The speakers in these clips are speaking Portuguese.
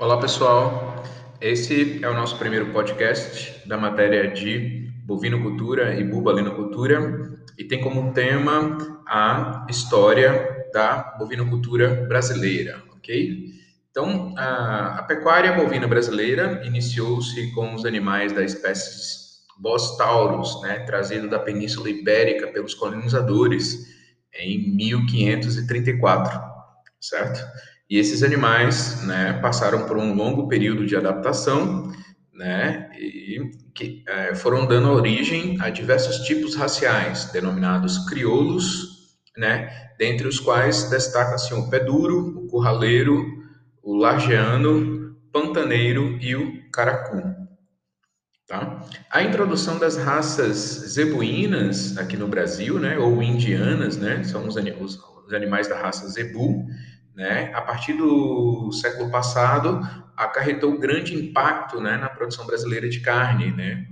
Olá pessoal, esse é o nosso primeiro podcast da matéria de bovinocultura e bubalinocultura e tem como tema a história da bovinocultura brasileira, ok? Então, a, a pecuária bovina brasileira iniciou-se com os animais da espécie Bos taurus, né, trazido da Península Ibérica pelos colonizadores em 1534, certo? E esses animais, né, passaram por um longo período de adaptação, né, e que é, foram dando origem a diversos tipos raciais, denominados crioulos, né, dentre os quais destaca-se o pé duro, o curraleiro, o lajeano, pantaneiro e o caracu. Tá? A introdução das raças zebuínas aqui no Brasil, né, ou indianas, né, são os, os animais da raça zebu, né, a partir do século passado, acarretou grande impacto né, na produção brasileira de carne, né,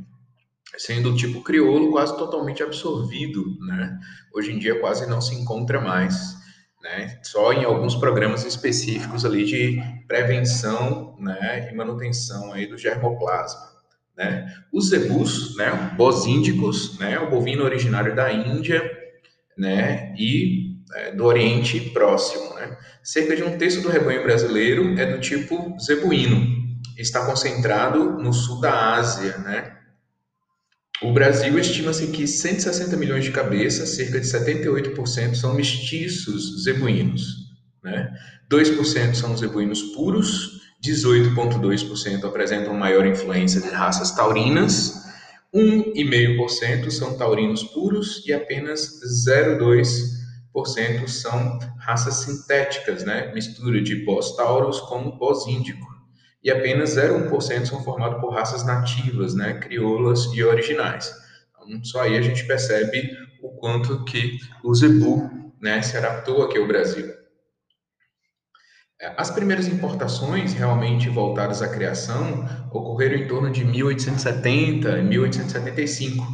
sendo o tipo crioulo quase totalmente absorvido. Né, hoje em dia quase não se encontra mais. Né, só em alguns programas específicos ali de prevenção né, e manutenção aí do germoplasma. Né. Os zebus, né, bosíndicos, né, o bovino originário da Índia, né, e é, do Oriente Próximo. Né? Cerca de um terço do rebanho brasileiro é do tipo zebuíno, está concentrado no sul da Ásia. Né? O Brasil estima-se que 160 milhões de cabeças, cerca de 78%, são mestiços zebuínos. Né? 2% são zebuínos puros, 18,2% apresentam maior influência de raças taurinas, 1,5% são taurinos puros e apenas 0,2% são raças sintéticas, né? mistura de Bos taurus com Bos índico. E apenas 0,1% são formados por raças nativas, né? crioulas e originais. Então, só aí a gente percebe o quanto que o zebu né, se adaptou aqui ao Brasil. As primeiras importações realmente voltadas à criação ocorreram em torno de 1870 e 1875,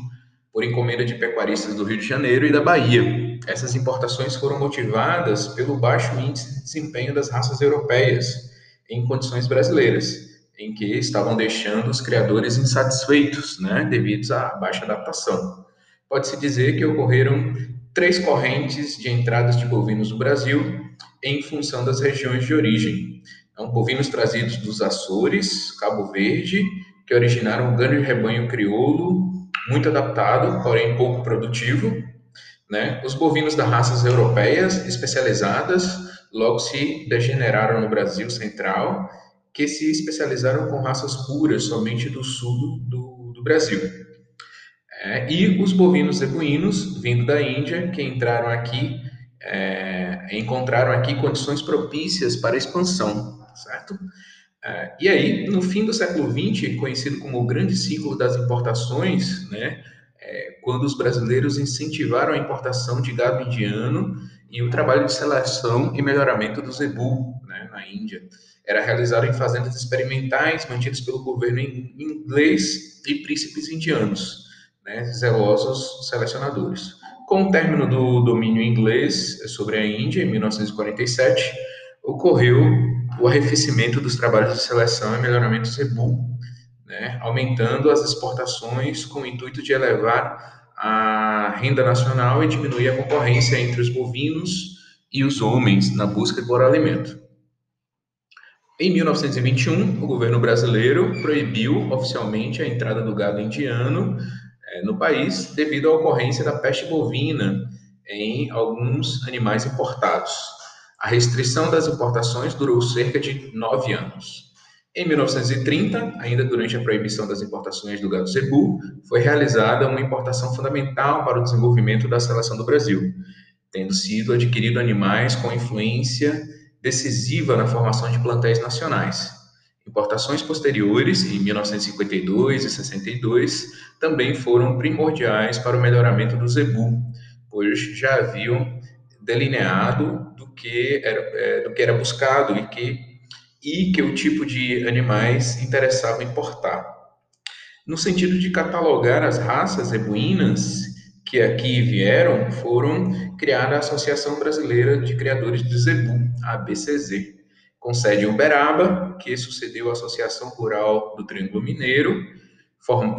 por encomenda de pecuaristas do Rio de Janeiro e da Bahia, essas importações foram motivadas pelo baixo índice de desempenho das raças europeias em condições brasileiras, em que estavam deixando os criadores insatisfeitos, né, devido à baixa adaptação. Pode-se dizer que ocorreram três correntes de entradas de bovinos no Brasil em função das regiões de origem. Então, bovinos trazidos dos Açores, Cabo Verde, que originaram um grande rebanho crioulo, muito adaptado, porém pouco produtivo, né? Os bovinos das raças europeias especializadas logo se degeneraram no Brasil central, que se especializaram com raças puras somente do sul do, do Brasil. É, e os bovinos zebuínos, vindo da Índia, que entraram aqui, é, encontraram aqui condições propícias para expansão, certo? É, e aí, no fim do século XX, conhecido como o grande ciclo das importações, né, é, quando os brasileiros incentivaram a importação de gado indiano e o trabalho de seleção e melhoramento do zebu né, na Índia. Era realizado em fazendas experimentais mantidas pelo governo inglês e príncipes indianos, né, zelosos selecionadores. Com o término do domínio inglês sobre a Índia, em 1947, ocorreu o arrefecimento dos trabalhos de seleção e melhoramento do zebu né, aumentando as exportações com o intuito de elevar a renda nacional e diminuir a concorrência entre os bovinos e os homens na busca por alimento. Em 1921, o governo brasileiro proibiu oficialmente a entrada do gado indiano eh, no país devido à ocorrência da peste bovina em alguns animais importados. A restrição das importações durou cerca de nove anos. Em 1930, ainda durante a proibição das importações do gado zebu, foi realizada uma importação fundamental para o desenvolvimento da seleção do Brasil, tendo sido adquirido animais com influência decisiva na formação de plantéis nacionais. Importações posteriores, em 1952 e 62, também foram primordiais para o melhoramento do zebu, pois já haviam delineado do que era, é, do que era buscado e que e que o tipo de animais interessava importar. No sentido de catalogar as raças zebuínas que aqui vieram, foram criada a Associação Brasileira de Criadores de Zebu, ABCZ, com sede em Uberaba, que sucedeu a Associação Rural do Triângulo Mineiro,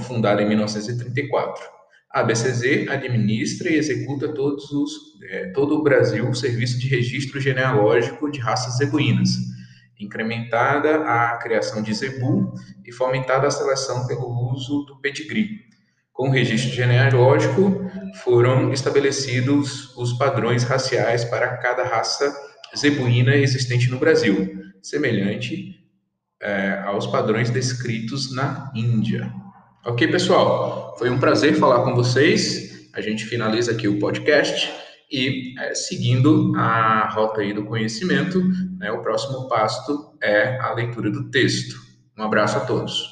fundada em 1934. A ABCZ administra e executa os, é, todo o Brasil o serviço de registro genealógico de raças zebuínas, incrementada a criação de zebu e fomentada a seleção pelo uso do pedigree. Com o registro genealógico, foram estabelecidos os padrões raciais para cada raça zebuína existente no Brasil, semelhante é, aos padrões descritos na Índia. Ok, pessoal? Foi um prazer falar com vocês. A gente finaliza aqui o podcast e é, seguindo a rota aí do conhecimento, né, o próximo passo é a leitura do texto. Um abraço a todos.